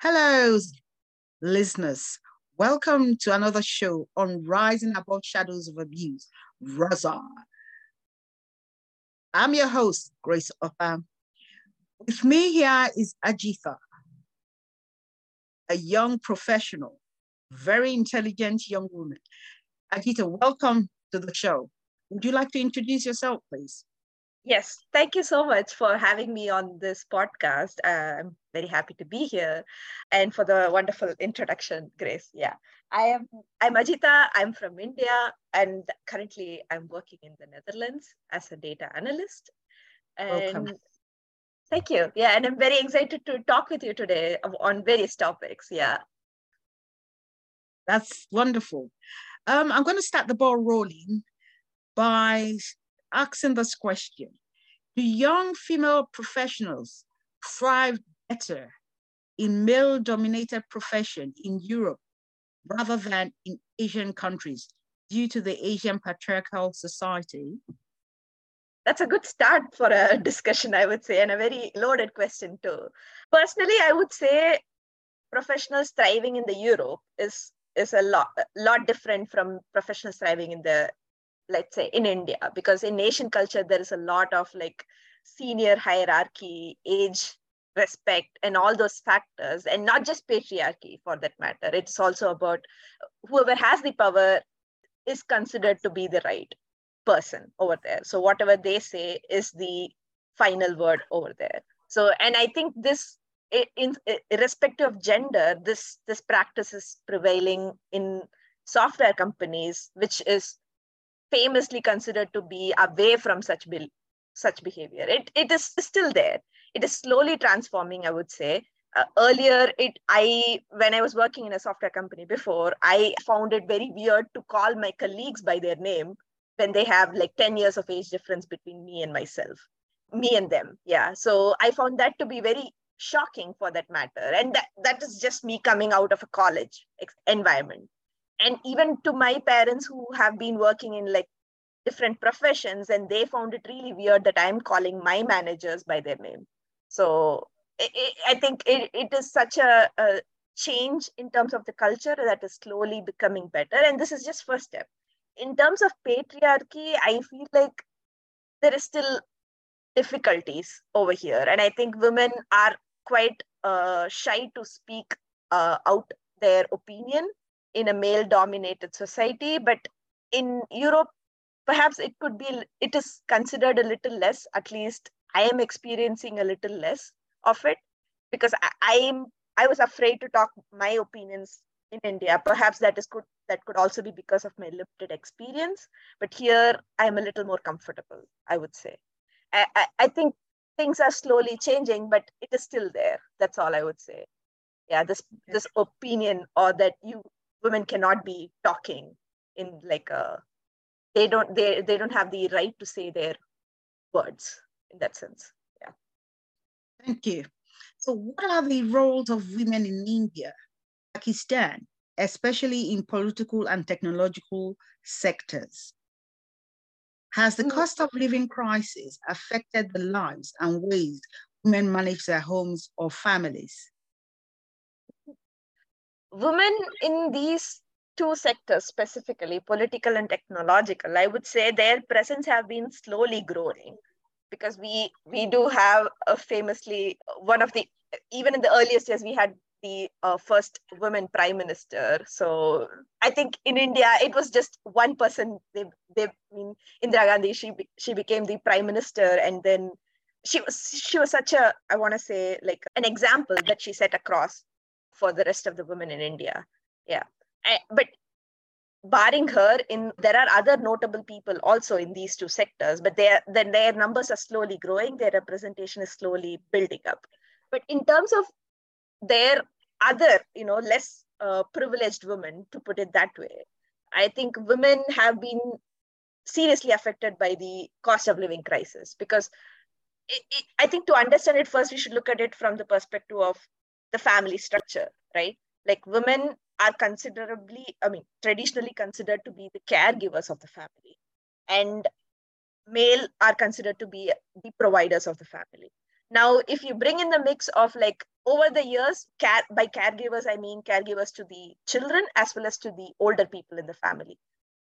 Hello, listeners. Welcome to another show on Rising Above Shadows of Abuse, RASA. I'm your host, Grace Opa. With me here is Ajitha, a young professional, very intelligent young woman. Ajitha, welcome to the show. Would you like to introduce yourself, please? Yes, thank you so much for having me on this podcast. Uh, I'm very happy to be here and for the wonderful introduction, Grace. Yeah, I am I'm Ajitha. I'm from India and currently I'm working in the Netherlands as a data analyst. And Welcome. thank you. Yeah, and I'm very excited to talk with you today on various topics. Yeah. That's wonderful. Um, I'm going to start the ball rolling by asking this question Do young female professionals thrive better in male dominated profession in Europe rather than in Asian countries due to the Asian patriarchal society? That's a good start for a discussion, I would say, and a very loaded question, too. Personally, I would say professionals thriving in the Europe is is a lot a lot different from professionals thriving in the let's say in india because in asian culture there is a lot of like senior hierarchy age respect and all those factors and not just patriarchy for that matter. It's also about whoever has the power is considered to be the right person over there. So whatever they say is the final word over there. So and i think this in, irrespective of gender this this practice is prevailing in software companies which is famously considered to be away from such such behavior. It, it is still there. It is slowly transforming, I would say. Uh, earlier, it I when I was working in a software company before, I found it very weird to call my colleagues by their name when they have like 10 years of age difference between me and myself, me and them. Yeah. So I found that to be very shocking for that matter. And that, that is just me coming out of a college environment and even to my parents who have been working in like different professions and they found it really weird that i'm calling my managers by their name. So it, it, i think it, it is such a, a change in terms of the culture that is slowly becoming better. And this is just first step. In terms of patriarchy i feel like there is still difficulties over here. And i think women are quite uh, shy to speak uh, out their opinion in a male dominated society but in europe perhaps it could be it is considered a little less at least i am experiencing a little less of it because i am i was afraid to talk my opinions in india. Perhaps that is could that could also be because of my limited experience but here i am a little more comfortable i would say. I i, I think things are slowly changing but it is still there. That's all i would say. Yeah this this opinion or that you women cannot be talking in like a they don't they they don't have the right to say their words in that sense. Yeah. Thank you. So what are the roles of women in india pakistan especially in political and technological sectors? Has the mm. cost of living crisis affected the lives and ways women manage their homes or families women in these two sectors specifically political and technological i would say their presence have been slowly growing because we we do have a famously one of the even in the earliest years we had the uh, first women prime minister. So i think in india it was just one person they they I mean indira gandhi she she became the prime minister and then she was she was such a i want to say like an example that she set across for the rest of the women in India. Yeah. I, but barring her in there are other notable people also in these two sectors but their then their numbers are slowly growing their representation is slowly building up but in terms of their other you know less uh, privileged women to put it that way i think women have been seriously affected by the cost of living crisis because it, it, i think to understand it first we should look at it from the perspective of the family structure, right? Like women are considerably, I mean, traditionally considered to be the caregivers of the family, and male are considered to be the providers of the family. Now, if you bring in the mix of like over the years, care, by caregivers, I mean caregivers to the children as well as to the older people in the family.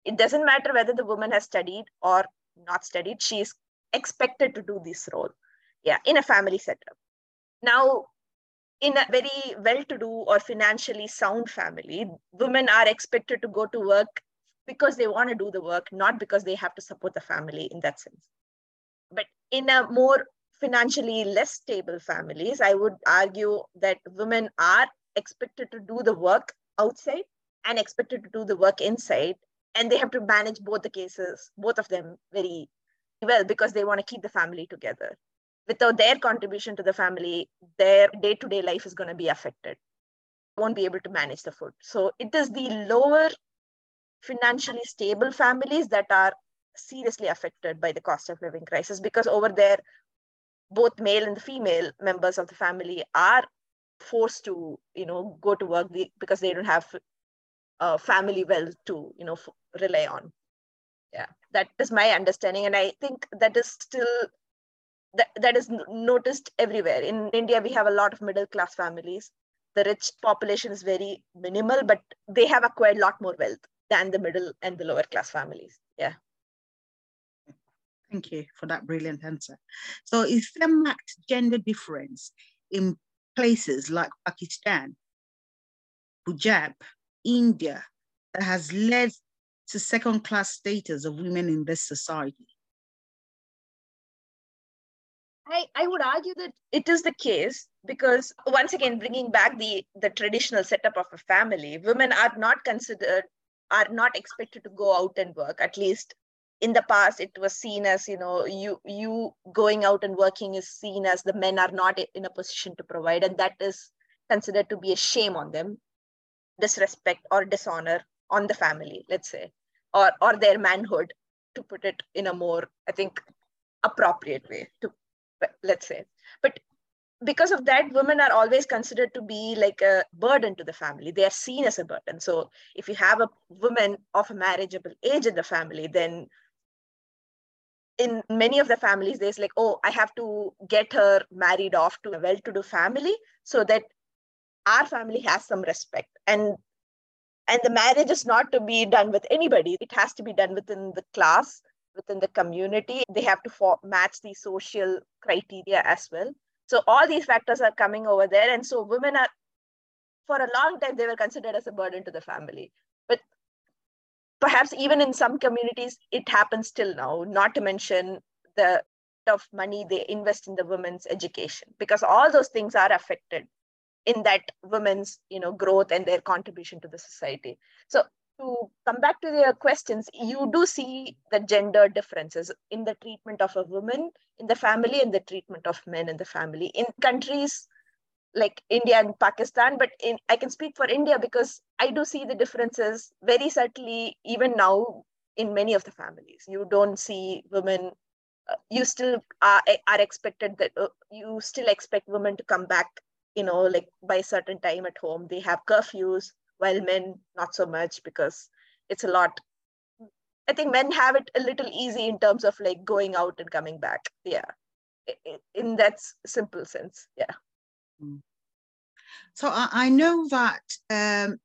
It doesn't matter whether the woman has studied or not studied, she is expected to do this role. Yeah, in a family setup. Now, in a very well to do or financially sound family, women are expected to go to work because they want to do the work, not because they have to support the family in that sense. But in a more financially less stable families, I would argue that women are expected to do the work outside and expected to do the work inside. And they have to manage both the cases, both of them very well, because they want to keep the family together. Without their contribution to the family, their day to day life is going to be affected. Won't be able to manage the food. So it is the lower financially stable families that are seriously affected by the cost of living crisis because over there both male and female members of the family are forced to you know go to work because they don't have a family wealth to you know rely on yeah that is my understanding and i think that is still that, that is noticed everywhere in india we have a lot of middle class families the rich population is very minimal but they have acquired a lot more wealth than the middle and the lower class families yeah Thank you for that brilliant answer. So is there much gender difference in places like Pakistan, Punjab, India, that has led to second class status of women in this society? I, I would argue that it is the case because once again bringing back the, the traditional setup of a family women are not considered are not expected to go out and work. At least in the past it was seen as you know you you going out and working is seen as the men are not in a position to provide and that is considered to be a shame on them. Disrespect or dishonor on the family let's say or or their manhood to put it in a more i think appropriate way to let's say. But because of that women are always considered to be like a burden to the family. They are seen as a burden. So if you have a woman of a marriageable age in the family then in many of the families there's like oh i have to get her married off to a well-to-do family so that our family has some respect. And and the marriage is not to be done with anybody. It has to be done within the class within the community they have to for- match the social criteria as well. So all these factors are coming over there and so women are for a long time they were considered as a burden to the family. But perhaps even in some communities it happens till now not to mention the of money they invest in the women's education because all those things are affected in that women's you know growth and their contribution to the society. So to come back to your questions you do see the gender differences in the treatment of a woman in the family and the treatment of men in the family in countries like India and Pakistan, but in, I can speak for India because I do see the differences very subtly even now in many of the families. You don't see women. Uh, you still are, are expected that uh, you still expect women to come back, you know, like by a certain time at home. They have curfews, while men not so much because it's a lot. I think men have it a little easy in terms of like going out and coming back. Yeah, in that simple sense. Yeah. Mm. So I, know that, um,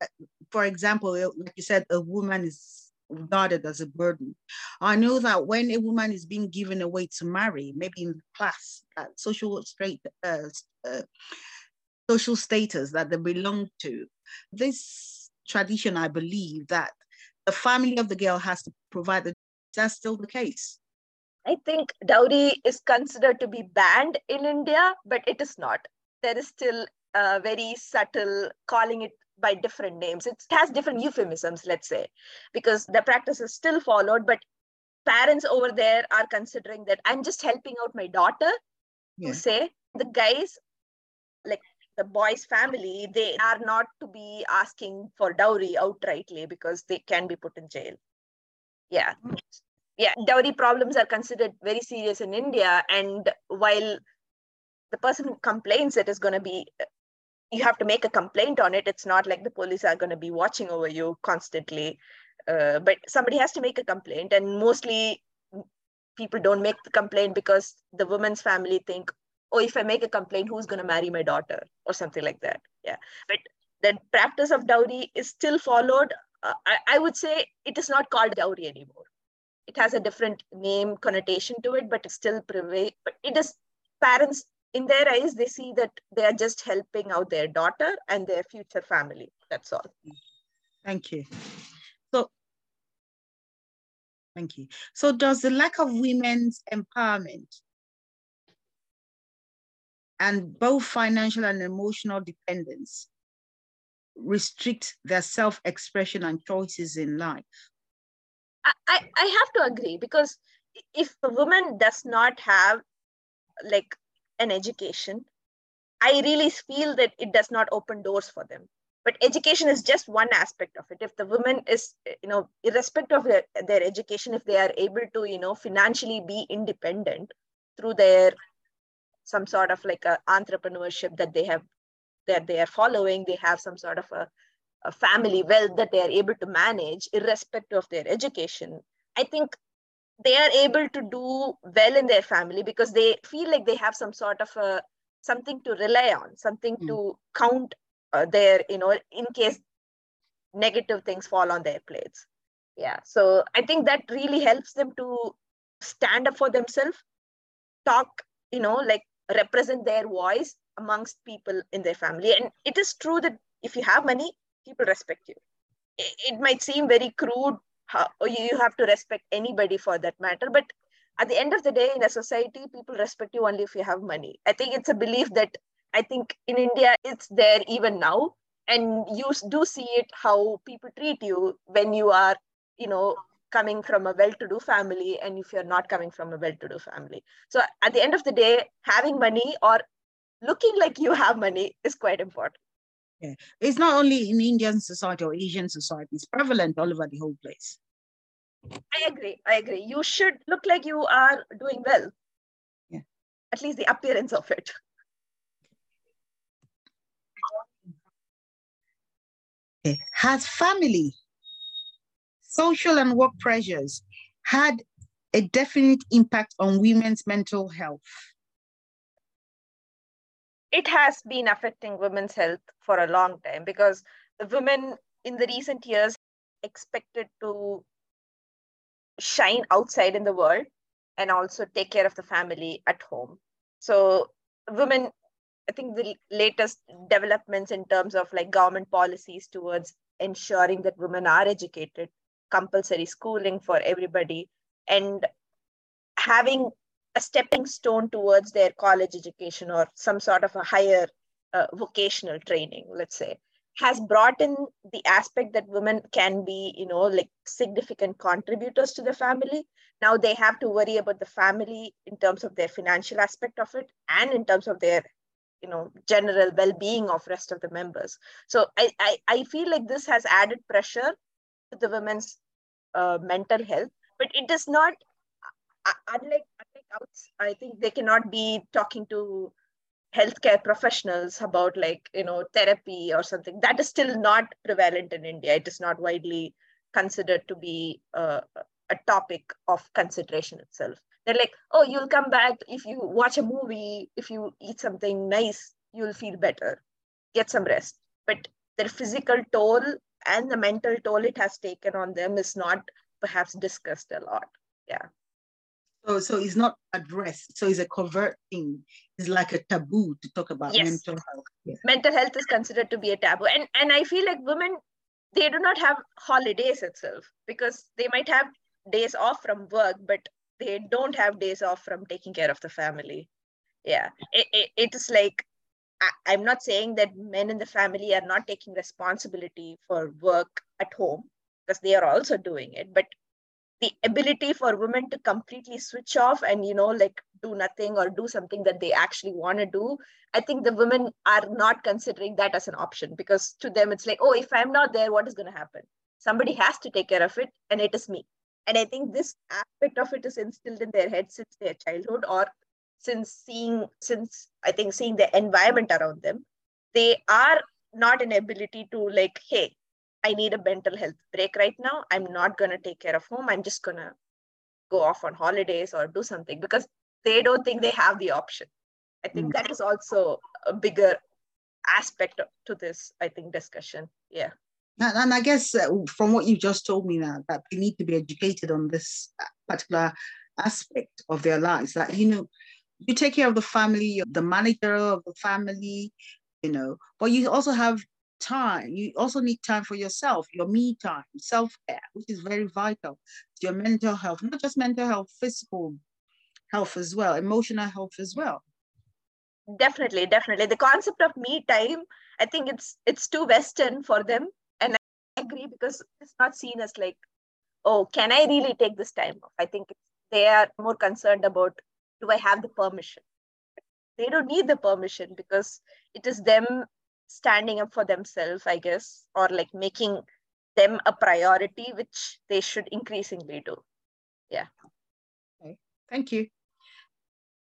for example, like you said, a woman is regarded as a burden. I know that when a woman is being given away to marry, maybe in class, uh, social straight, uh, uh, social status that they belong to, this tradition, I believe that the family of the girl has to provide. The, that's still the case. I think dowry is considered to be banned in India, but it is not. There is still uh, very subtle, calling it by different names. It has different euphemisms, let's say, because the practice is still followed, but parents over there are considering that I'm just helping out my daughter yeah. to say the guys, like the boy's family, they are not to be asking for dowry outrightly because they can be put in jail. Yeah. Yeah, dowry problems are considered very serious in India. And while the person who complains it is going to be you have to make a complaint on it it's not like the police are going to be watching over you constantly uh, but somebody has to make a complaint and mostly people don't make the complaint because the woman's family think oh if i make a complaint who's going to marry my daughter? Or something like that. Yeah. But the practice of dowry is still followed. Uh, I, I would say it is not called dowry anymore. It has a different name connotation to it but it still prevail but it is parents in their eyes they see that they are just helping out their daughter and their future family. That's all. Thank you. So thank you. So does the lack of women's empowerment and both financial and emotional dependence restrict their self-expression and choices in life I, I have to agree because if a woman does not have like an education, I really feel that it does not open doors for them. But education is just one aspect of it. If the woman is, you know, irrespective of their, their education, if they are able to, you know, financially be independent through their some sort of like a entrepreneurship that they have that they are following, they have some sort of a a family wealth that they are able to manage irrespective of their education. I think they are able to do well in their family because they feel like they have some sort of a something to rely on something mm. to count uh, their you know in case negative things fall on their plates. Yeah so i think that really helps them to stand up for themselves talk you know like represent their voice amongst people in their family and it is true that if you have money people respect you. It, might seem very crude, how, oh, you have to respect anybody for that matter, but at the end of the day, in a society, people respect you only if you have money. I think it's a belief that I think in India, it's there even now. And you do see it how people treat you when you are, you know, coming from a well-to-do family and if you're not coming from a well-to-do family. So at the end of the day, having money or looking like you have money is quite important. Yeah. It's not only in Indian society or Asian society, it's prevalent all over the whole place. I agree. I agree. You should look like you are doing well. Yeah. At least the appearance of it. Okay. Has family, social and work pressures had a definite impact on women's mental health? it has been affecting women's health for a long time because the women in the recent years expected to shine outside in the world and also take care of the family at home so women i think the latest developments in terms of like government policies towards ensuring that women are educated compulsory schooling for everybody and having a stepping stone towards their college education or some sort of a higher uh, vocational training let's say has brought in the aspect that women can be you know like significant contributors to the family. Now they have to worry about the family in terms of their financial aspect of it and in terms of their you know general well-being of rest of the members. So i i, I feel like this has added pressure to the women's uh, mental health but it is not unlike I think they cannot be talking to healthcare professionals about like you know therapy or something. That is still not prevalent in india. It is not widely considered to be uh, a topic of consideration itself. They're like oh you'll come back if you watch a movie if you eat something nice you'll feel better. Get some rest. But their physical toll and the mental toll it has taken on them is not perhaps discussed a lot yeah so, so it's not addressed. So it's a covert thing. It's like a taboo to talk about yes. mental health. Yeah. Mental health is considered to be a taboo. And, and I feel like women, they do not have holidays itself because they might have days off from work, but they don't have days off from taking care of the family. Yeah, it, it, it is like, I, I'm not saying that men in the family are not taking responsibility for work at home because they are also doing it, but the ability for women to completely switch off and you know like do nothing or do something that they actually want to do i think the women are not considering that as an option because to them it's like oh if i'm not there what is going to happen? Somebody has to take care of it and it is me. And i think this aspect of it is instilled in their head since their childhood or since seeing since i think seeing the environment around them they are not an ability to like hey I need a mental health break right now. I'm not going to take care of home. I'm just going to go off on holidays or do something because they don't think they have the option. I think mm. that is also a bigger aspect to this, I think, discussion. Yeah. And, and I guess uh, from what you just told me now, that they need to be educated on this particular aspect of their lives. That, you know, you take care of the family, the manager of the family, you know, but you also have time. You also need time for yourself, your me time, self care, which is very vital to your mental health, not just mental health, physical health as well, emotional health as well. Definitely, definitely. The concept of me time, I think it's it's too Western for them, and I agree because it's not seen as like, oh, can I really take this time off? I think they are more concerned about do I have the permission? They don't need the permission because it is them standing up for themselves, I guess, or like making them a priority, which they should increasingly do. Yeah. Okay. Thank you.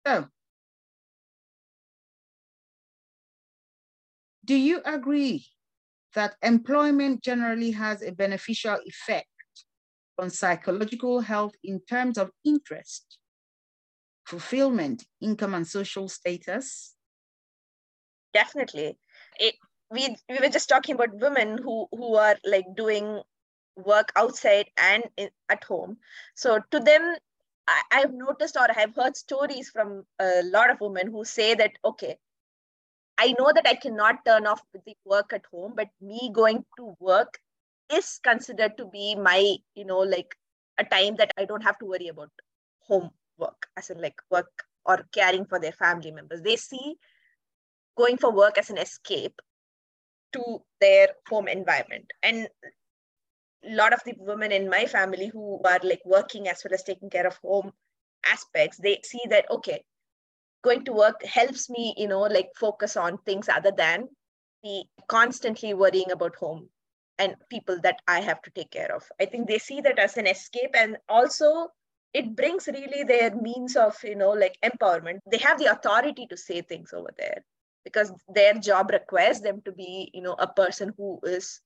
So, do you agree that employment generally has a beneficial effect on psychological health in terms of interest, fulfillment, income, and social status? Definitely. It, we we were just talking about women who who are like doing work outside and in, at home. So to them I, i've noticed or i've heard stories from a lot of women who say that okay i know that i cannot turn off the work at home but me going to work is considered to be my you know like a time that i don't have to worry about home work as in like work or caring for their family members. They see going for work as an escape to their home environment. And a lot of the women in my family who are like working as well as taking care of home aspects they see that okay going to work helps me you know like focus on things other than the constantly worrying about home and people that i have to take care of. I think they see that as an escape and also it brings really their means of you know like empowerment. They have the authority to say things over there because their job requires them to be you know a person who is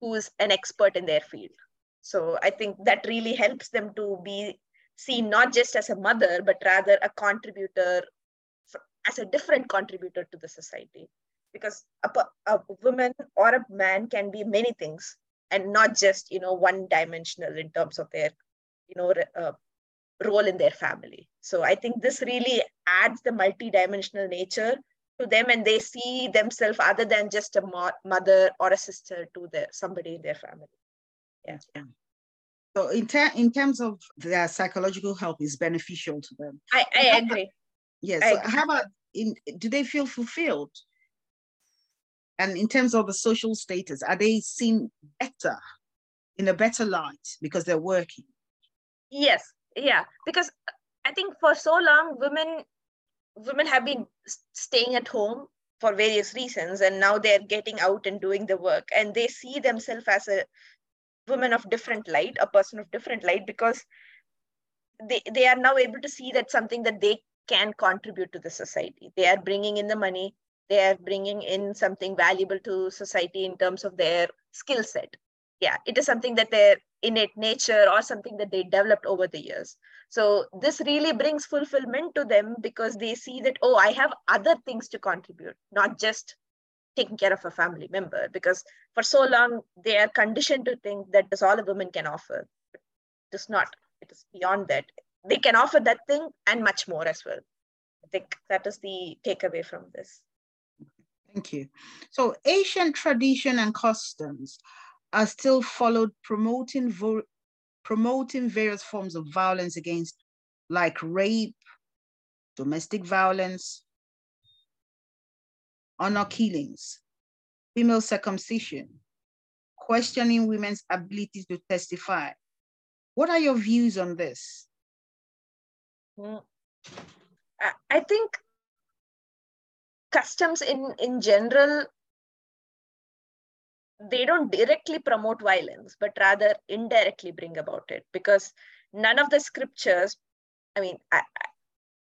who is an expert in their field. So i think that really helps them to be seen not just as a mother but rather a contributor as a different contributor to the society. Because a, a woman or a man can be many things and not just you know one dimensional in terms of their you know uh, role in their family so i think this really adds the multi-dimensional nature to them and they see themselves other than just a mo- mother or a sister to the, somebody in their family. Yeah. yeah. So in, ter- in terms of their psychological health is beneficial to them. I, I agree. Yes. Yeah, so how about in do they feel fulfilled? And in terms of the social status, are they seen better in a better light because they're working? Yes, yeah. Because I think for so long women women have been staying at home for various reasons and now they're getting out and doing the work and they see themselves as a woman of different light a person of different light because they, they are now able to see that something that they can contribute to the society they are bringing in the money they are bringing in something valuable to society in terms of their skill set yeah it is something that their innate nature or something that they developed over the years. So this really brings fulfillment to them because they see that oh i have other things to contribute not just taking care of a family member because for so long they are conditioned to think that is all a woman can offer. It is not it is beyond that. They can offer that thing and much more as well. I think that is the takeaway from this. Thank you. So asian tradition and customs are still followed promoting promoting various forms of violence against like rape, domestic violence, honor killings, female circumcision, questioning women's ability to testify. What are your views on this? Mm. I think customs in, in general they don't directly promote violence, but rather indirectly bring about it. Because none of the scriptures, I mean, I,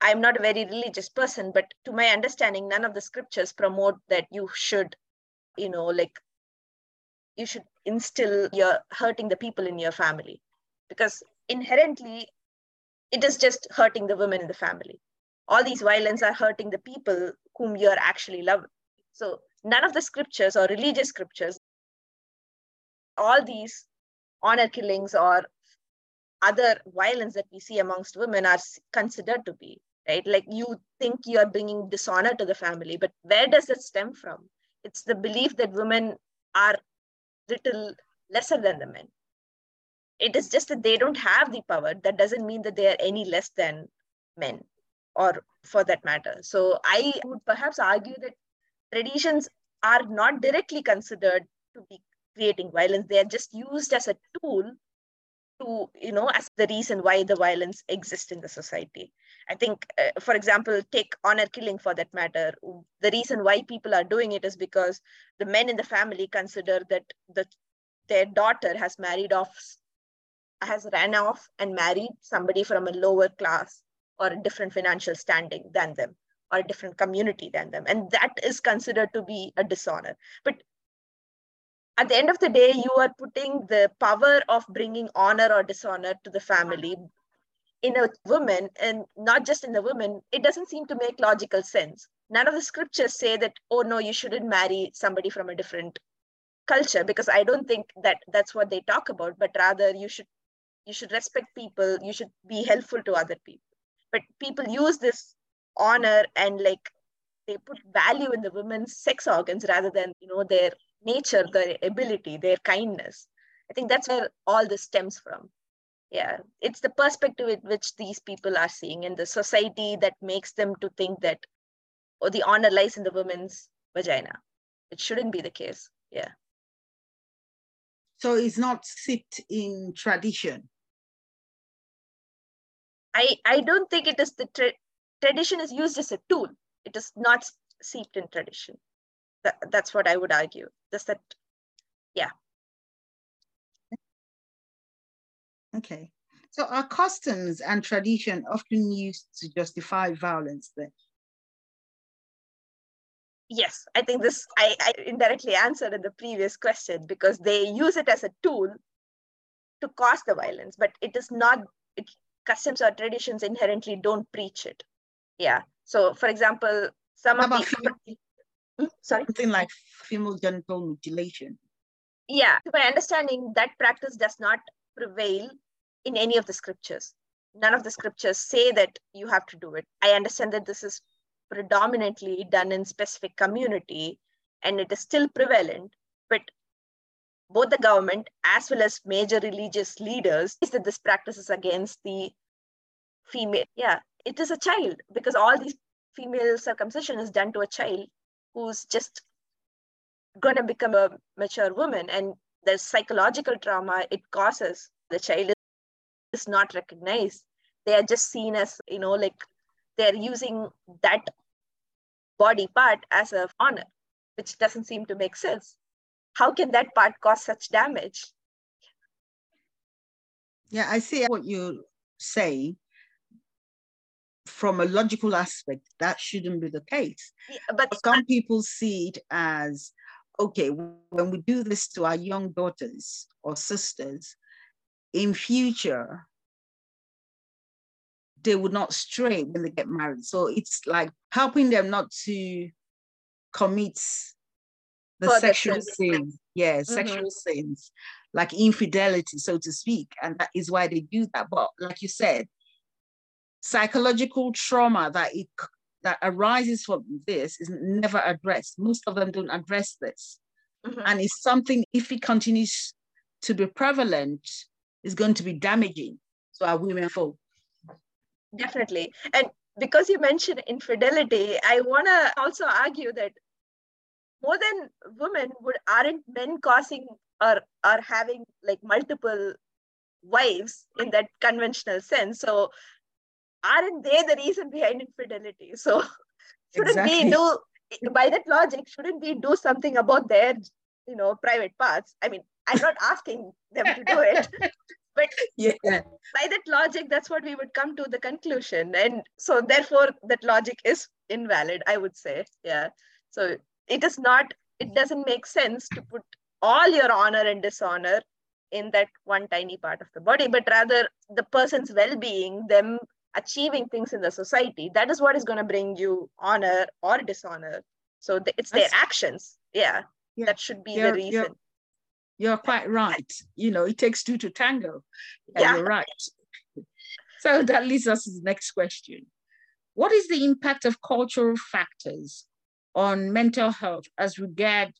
I'm not a very religious person, but to my understanding, none of the scriptures promote that you should, you know, like you should instill your hurting the people in your family. Because inherently it is just hurting the women in the family. All these violence are hurting the people whom you are actually loving. So none of the scriptures or religious scriptures, all these honor killings or other violence that we see amongst women are considered to be right? Like you think you are bringing dishonor to the family but where does it stem from? It's the belief that women are little lesser than the men. It is just that they don't have the power. That doesn't mean that they are any less than men or for that matter. So i would perhaps argue that traditions are not directly considered to be creating violence. They are just used as a tool to you know as the reason why the violence exists in the society. I think uh, for example take honor killing for that matter. The reason why people are doing it is because the men in the family consider that the their daughter has married off has ran off and married somebody from a lower class or a different financial standing than them or a different community than them. And that is considered to be a dishonor. But at the end of the day, you are putting the power of bringing honor or dishonor to the family in a woman, and not just in the woman. It doesn't seem to make logical sense. None of the scriptures say that, oh no, you shouldn't marry somebody from a different culture, because I don't think that that's what they talk about. But rather, you should you should respect people. You should be helpful to other people. But people use this honor and like they put value in the women's sex organs rather than you know their nature, their ability, their kindness. I think that's where all this stems from. Yeah, it's the perspective with which these people are seeing in the society that makes them to think that, oh, the honor lies in the woman's vagina. It shouldn't be the case. Yeah. So it's not sit in tradition. I I don't think it is the tra- tradition is used as a tool. It is not seeped in tradition. That, that's what I would argue. Just that, yeah. Okay. So are customs and tradition often used to justify violence then? Yes, I think this I, I indirectly answered in the previous question because they use it as a tool to cause the violence, but it is not it, customs or traditions inherently don't preach it. Yeah. So for example, some How of the Sorry? Something like female genital mutilation. Yeah, to my understanding, that practice does not prevail in any of the scriptures. None of the scriptures say that you have to do it. I understand that this is predominantly done in specific community and it is still prevalent, but both the government as well as major religious leaders is that this practice is against the female. Yeah, it is a child because all these female circumcision is done to a child who's just going to become a mature woman and the psychological trauma it causes the child is not recognized. They are just seen as you know like they're using that body part as a honor which doesn't seem to make sense. How can that part cause such damage? Yeah i see what you say from a logical aspect, that shouldn't be the case. Yeah, but some people see it as okay, when we do this to our young daughters or sisters, in future, they would not stray when they get married. So it's like helping them not to commit the For sexual sins. Yeah, mm-hmm. sexual sins, like infidelity, so to speak. And that is why they do that. But like you said, psychological trauma that it that arises from this is never addressed. Most of them don't address this. Mm-hmm. And it's something, if it continues to be prevalent, is going to be damaging to our women folk. Definitely. And because you mentioned infidelity, I want to also argue that more than women would aren't men causing or are having like multiple wives in that conventional sense. So aren't they the reason behind infidelity? So shouldn't exactly. we do by that logic, shouldn't we do something about their, you know, private parts? I mean, I'm not asking them to do it, but yeah. by that logic, that's what we would come to the conclusion. And so therefore that logic is invalid, I would say. Yeah. So it is not, it doesn't make sense to put all your honor and dishonor in that one tiny part of the body, but rather the person's well-being, them achieving things in the society that is what is going to bring you honor or dishonor. So it's their actions. Yeah, yeah, that should be the reason you're, you're, quite right. You know it takes two to tango. Yeah, yeah. you're right. So that leads us to the next question. What is the impact of cultural factors on mental health as regard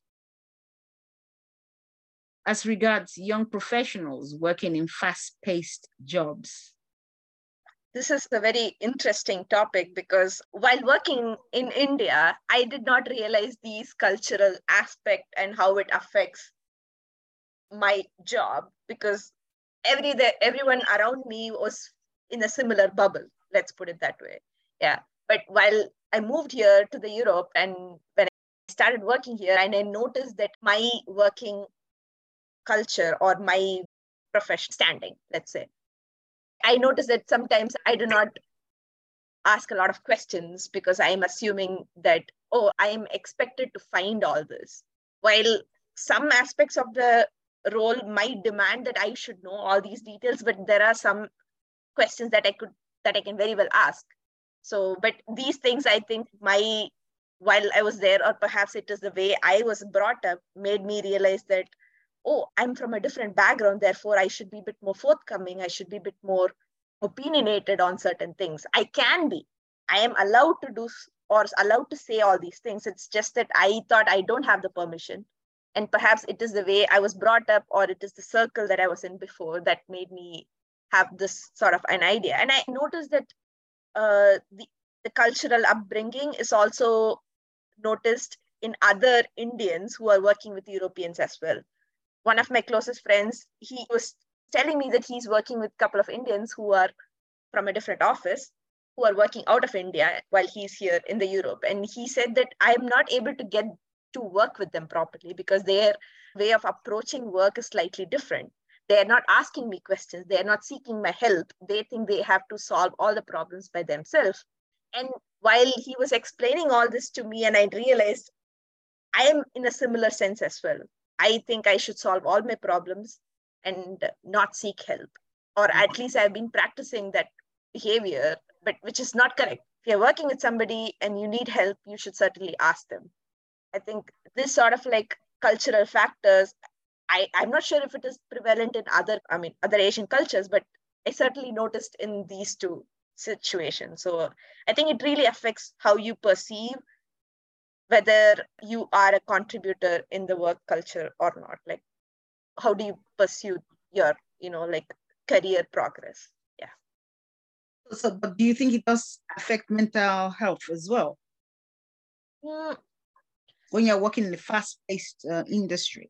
as regards young professionals working in fast-paced jobs? This is a very interesting topic because while working in India, I did not realize these cultural aspect and how it affects my job because every day, everyone around me was in a similar bubble. Let's put it that way. Yeah. But while I moved here to the Europe and when I started working here and I noticed that my working culture or my profession standing, let's say. I notice that sometimes I do not ask a lot of questions because I am assuming that, oh, I am expected to find all this. While some aspects of the role might demand that I should know all these details, but there are some questions that I could that I can very well ask. So, but these things I think my while I was there, or perhaps it is the way I was brought up, made me realize that oh, I'm from a different background, therefore I should be a bit more forthcoming. I should be a bit more opinionated on certain things. I can be. I am allowed to do or allowed to say all these things. It's just that I thought I don't have the permission. And perhaps it is the way I was brought up, or it is the circle that I was in before that made me have this sort of an idea. And I noticed that uh, the, the cultural upbringing is also noticed in other Indians who are working with Europeans as well one of my closest friends, he was telling me that he's working with a couple of Indians who are from a different office who are working out of India while he's here in the Europe. And he said that I'm not able to get to work with them properly because their way of approaching work is slightly different. They're not asking me questions. They're not seeking my help. They think they have to solve all the problems by themselves. And while he was explaining all this to me, and I realized I am in a similar sense as well. I think I should solve all my problems and not seek help. Or hmm. at least I've been practicing that behavior, but which is not correct. If you're working with somebody and you need help, you should certainly ask them. I think this sort of like cultural factors, I, I'm not sure if it is prevalent in other, I mean, other Asian cultures, but I certainly noticed in these two situations. So I think it really affects how you perceive whether you are a contributor in the work culture or not like how do you pursue your you know like career progress? Yeah. So but do you think it does affect mental health as well? Mm. when you're working in a fast-paced uh, industry?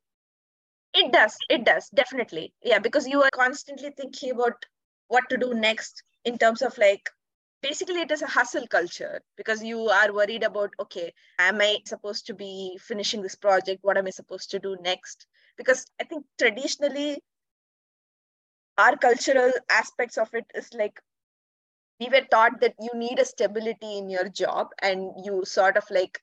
It does it does definitely. Yeah because you are constantly thinking about what to do next in terms of like basically it is a hustle culture because you are worried about okay am i supposed to be finishing this project? What am i supposed to do next? Because i think traditionally our cultural aspects of it is like we were taught that you need a stability in your job and you sort of like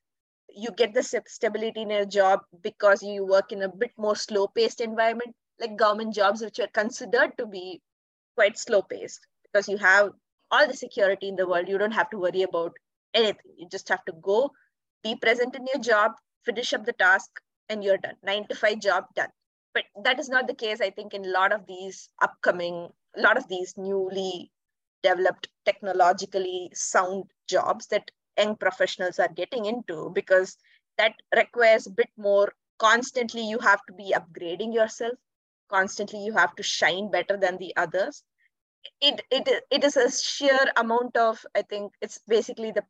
you get the stability in your job because you work in a bit more slow paced environment. Like government jobs which are considered to be quite slow paced because you have all the security in the world. You don't have to worry about anything. You just have to go, be present in your job, finish up the task, and you're done. Nine to five job done. But that is not the case, I think, in a lot of these upcoming, a lot of these newly developed technologically sound jobs that young professionals are getting into because that requires a bit more constantly you have to be upgrading yourself constantly you have to shine better than the others it it it is a sheer amount of i think it's basically the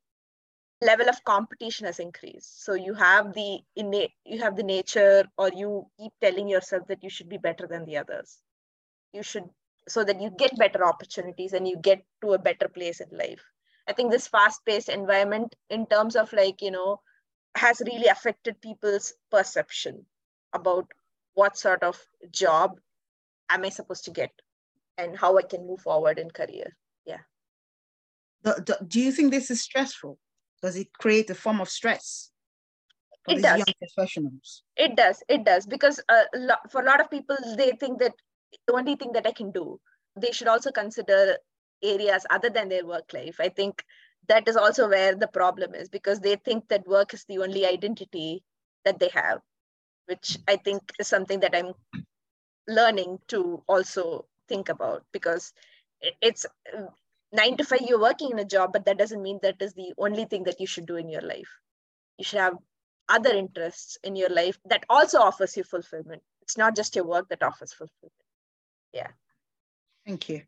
level of competition has increased. So you have the innate you have the nature or you keep telling yourself that you should be better than the others. You should so that you get better opportunities and you get to a better place in life. I think this fast paced environment in terms of like you know has really affected people's perception about what sort of job am i supposed to get and how I can move forward in career. Yeah. The, the, do you think this is stressful? Does it create a form of stress? it does. Young professionals? It does. It does because uh, for a lot of people, they think that the only thing that I can do, they should also consider areas other than their work life i think that is also where the problem is because they think that work is the only identity that they have which i think is something that i'm learning to also think about because it's nine to five you're working in a job but that doesn't mean that is the only thing that you should do in your life. You should have other interests in your life that also offers you fulfillment. It's not just your work that offers fulfillment. Yeah. Thank you.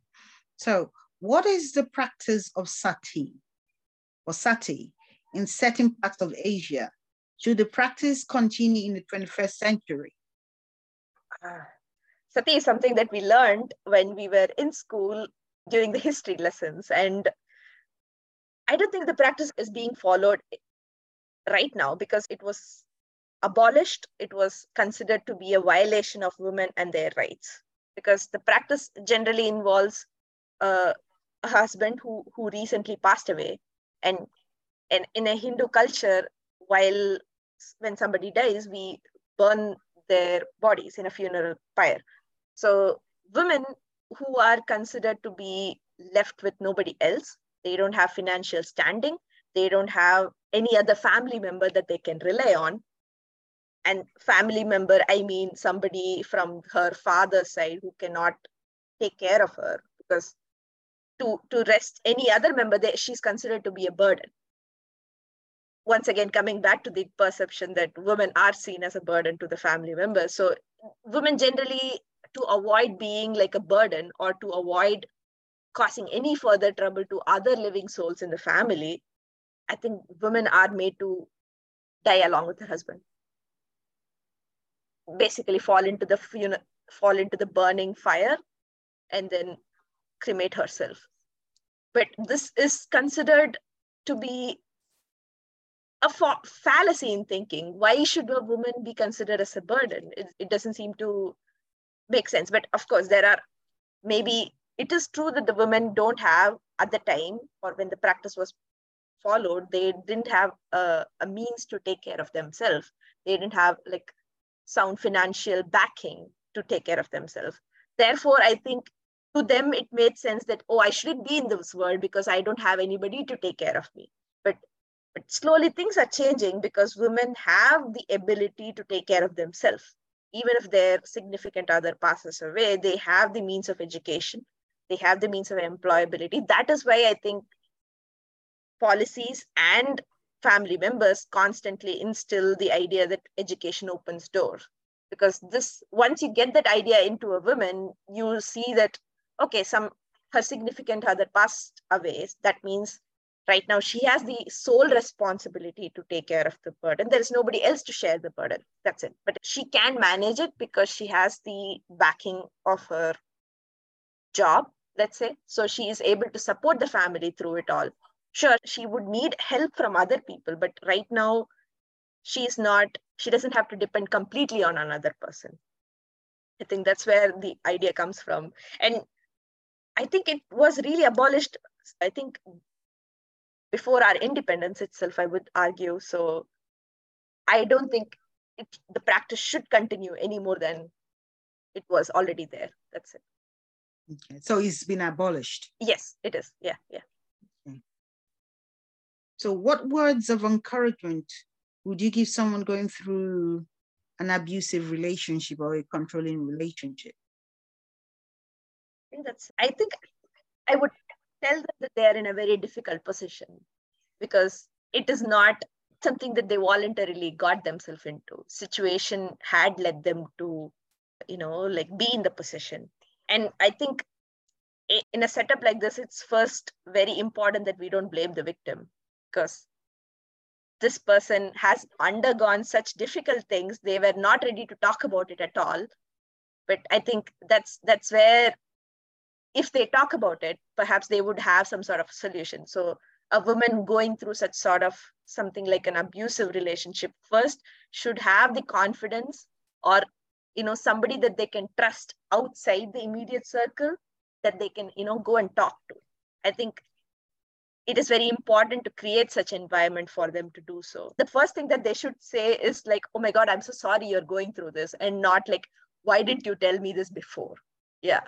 So what is the practice of sati or sati in certain parts of asia? Should the practice continue in the 21st century? Uh, sati is something that we learned when we were in school during the history lessons. And I don't think the practice is being followed right now because it was abolished. It was considered to be a violation of women and their rights because the practice generally involves uh, a husband who, who recently passed away. And, and in a Hindu culture, while when somebody dies, we burn their bodies in a funeral pyre. So women who are considered to be left with nobody else. They don't have financial standing. They don't have any other family member that they can rely on. And family member, I mean somebody from her father's side who cannot take care of her because to, to rest any other member, they, she's considered to be a burden. Once again, coming back to the perception that women are seen as a burden to the family members. So women generally to avoid being like a burden or to avoid causing any further trouble to other living souls in the family, I think women are made to die along with her husband. Basically, fall into the you know, fall into the burning fire, and then cremate herself. But this is considered to be a fa- fallacy in thinking. Why should a woman be considered as a burden? It, it doesn't seem to makes sense. But of course, there are maybe it is true that the women don't have at the time or when the practice was followed, they didn't have a, a means to take care of themselves. They didn't have like sound financial backing to take care of themselves. Therefore, I think to them it made sense that oh, I shouldn't be in this world because I don't have anybody to take care of me. But but slowly things are changing because women have the ability to take care of themselves even if their significant other passes away, they have the means of education, they have the means of employability. That is why I think policies and family members constantly instill the idea that education opens doors. Because this, once you get that idea into a woman, you see that, okay, some her significant other passed away. That means right now she has the sole responsibility to take care of the burden. There is nobody else to share the burden. That's it. But she can manage it because she has the backing of her job let's say. So she is able to support the family through it all. Sure she would need help from other people but right now she is not she doesn't have to depend completely on another person. I think that's where the idea comes from. And i think it was really abolished i think before our independence itself, I would argue. So I don't think it, the practice should continue any more than it was already there. That's it. Okay. So it's been abolished? Yes, it is. Yeah, yeah. Okay. So what words of encouragement would you give someone going through an abusive relationship or a controlling relationship? I think that's, I think I would tell them that they are in a very difficult position because it is not something that they voluntarily got themselves into. Situation had led them to you know like be in the position. And i think in a setup like this it's first very important that we don't blame the victim because this person has undergone such difficult things. They were not ready to talk about it at all. But i think that's that's where if they talk about it, perhaps they would have some sort of solution. So a woman going through such sort of something like an abusive relationship first should have the confidence or you know somebody that they can trust outside the immediate circle that they can you know go and talk to. I think it is very important to create such environment for them to do so. The first thing that they should say is like oh my god i'm so sorry you're going through this and not like why didn't you tell me this before? Yeah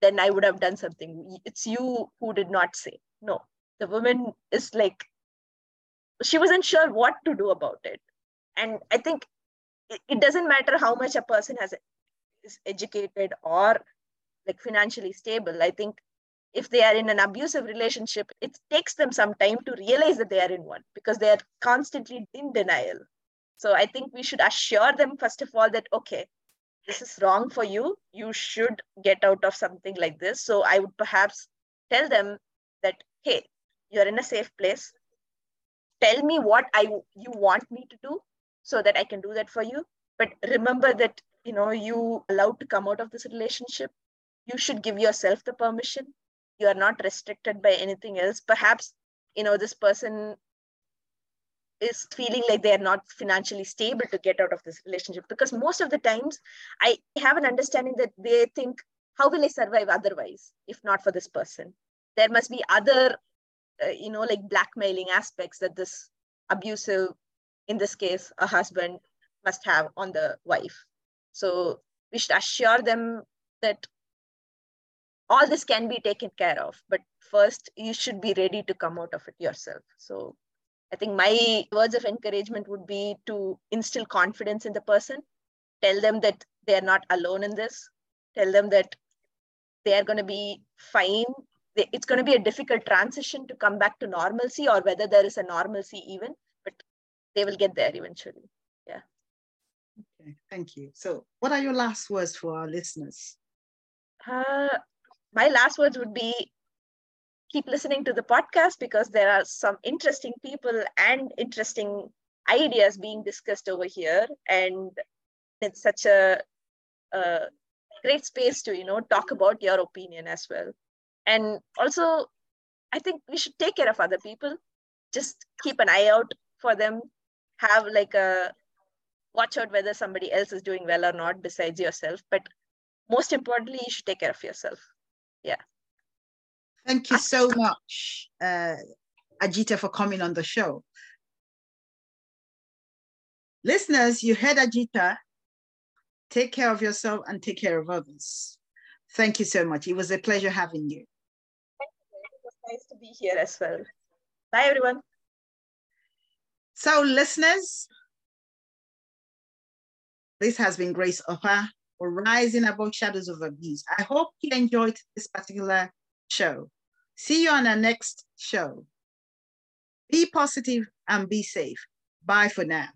then I would have done something. It's you who did not say. No, the woman is like, she wasn't sure what to do about it. And I think it, doesn't matter how much a person has is educated or like financially stable. I think if they are in an abusive relationship, it takes them some time to realize that they are in one because they are constantly in denial. So I think we should assure them, first of all, that, okay, this is wrong for you. You should get out of something like this. So I would perhaps tell them that, hey, you're in a safe place. Tell me what I you want me to do so that I can do that for you. But remember that you know you allowed to come out of this relationship. You should give yourself the permission you are not restricted by anything else perhaps you know this person is feeling like they are not financially stable to get out of this relationship. Because most of the times i have an understanding that they think how will i survive otherwise if not for this person? There must be other uh, you know like blackmailing aspects that this abusive in this case a husband must have on the wife. So we should assure them that all this can be taken care of but first you should be ready to come out of it yourself. So i think my words of encouragement would be to instill confidence in the person tell them that they are not alone in this tell them that they are going to be fine. It's going to be a difficult transition to come back to normalcy or whether there is a normalcy even but they will get there eventually. Yeah. Okay thank you. So what are your last words for our listeners? Uh, my last words would be keep listening to the podcast because there are some interesting people and interesting ideas being discussed over here. And it's such a, a, great space to you know talk about your opinion as well. And also i think we should take care of other people. Just keep an eye out for them. Have like a watch out whether somebody else is doing well or not besides yourself. But most importantly you should take care of yourself. Yeah thank you so much uh, Ajitha for coming on the show. Listeners you heard Ajitha. Take care of yourself and take care of others. Thank you so much. It was a pleasure having you. Thank you. it was nice to be here as well. Bye everyone. So listeners this has been Grace or Rising Above Shadows of Abuse. I hope you enjoyed this particular show. See you on our next show. Be positive and be safe. Bye for now.